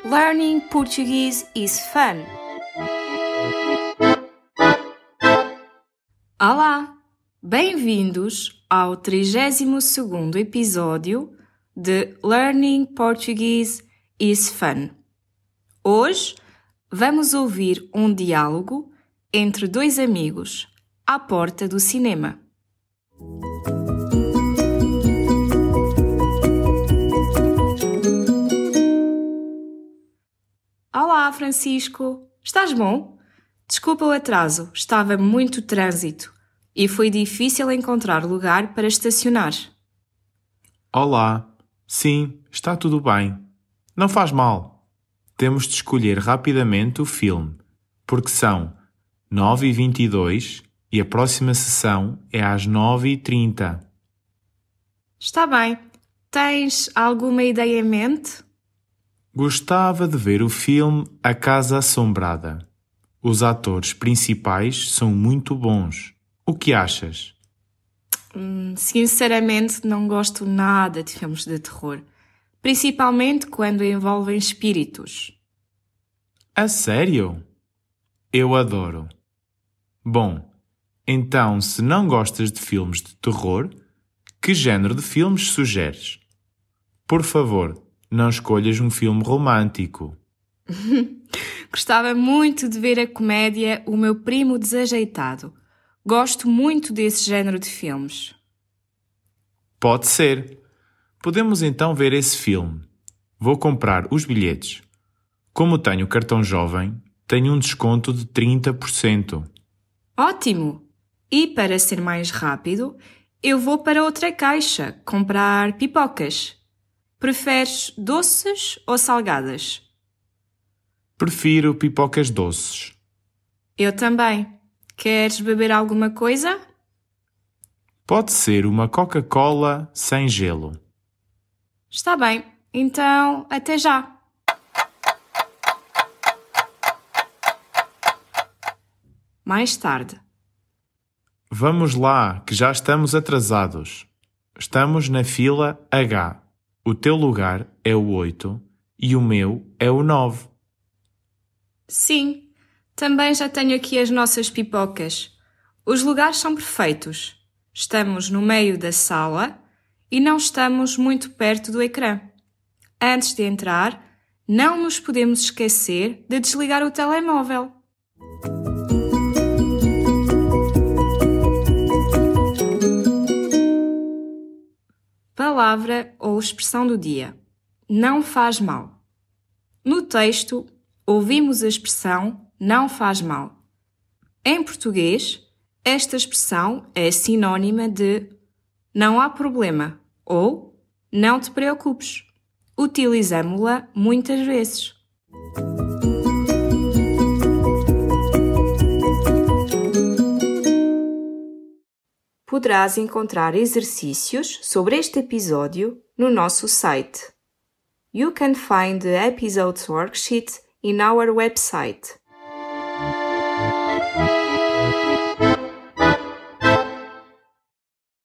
Learning Portuguese is fun. Olá! Bem-vindos ao 32º episódio de Learning Portuguese is Fun. Hoje vamos ouvir um diálogo entre dois amigos à porta do cinema. Olá, Francisco. Estás bom? Desculpa o atraso, estava muito trânsito e foi difícil encontrar lugar para estacionar. Olá. Sim, está tudo bem. Não faz mal. Temos de escolher rapidamente o filme, porque são 9 e 22 e a próxima sessão é às 9 e 30. Está bem. Tens alguma ideia em mente? Gostava de ver o filme A Casa Assombrada. Os atores principais são muito bons. O que achas? Hum, sinceramente, não gosto nada de filmes de terror, principalmente quando envolvem espíritos. A sério? Eu adoro. Bom, então, se não gostas de filmes de terror, que género de filmes sugeres? Por favor, não escolhas um filme romântico. Gostava muito de ver a comédia O Meu Primo Desajeitado. Gosto muito desse género de filmes. Pode ser. Podemos então ver esse filme. Vou comprar os bilhetes. Como tenho cartão jovem, tenho um desconto de 30%. Ótimo! E para ser mais rápido, eu vou para outra caixa comprar pipocas. Preferes doces ou salgadas? Prefiro pipocas doces. Eu também. Queres beber alguma coisa? Pode ser uma Coca-Cola sem gelo. Está bem. Então, até já. Mais tarde. Vamos lá, que já estamos atrasados. Estamos na fila H. O teu lugar é o 8 e o meu é o 9. Sim, também já tenho aqui as nossas pipocas. Os lugares são perfeitos. Estamos no meio da sala e não estamos muito perto do ecrã. Antes de entrar, não nos podemos esquecer de desligar o telemóvel. Palavra ou expressão do dia. Não faz mal. No texto, ouvimos a expressão não faz mal. Em português, esta expressão é sinônima de não há problema ou não te preocupes. Utilizamos-la muitas vezes. poderás encontrar exercícios sobre este episódio no nosso site. You can find the episode's worksheet in our website.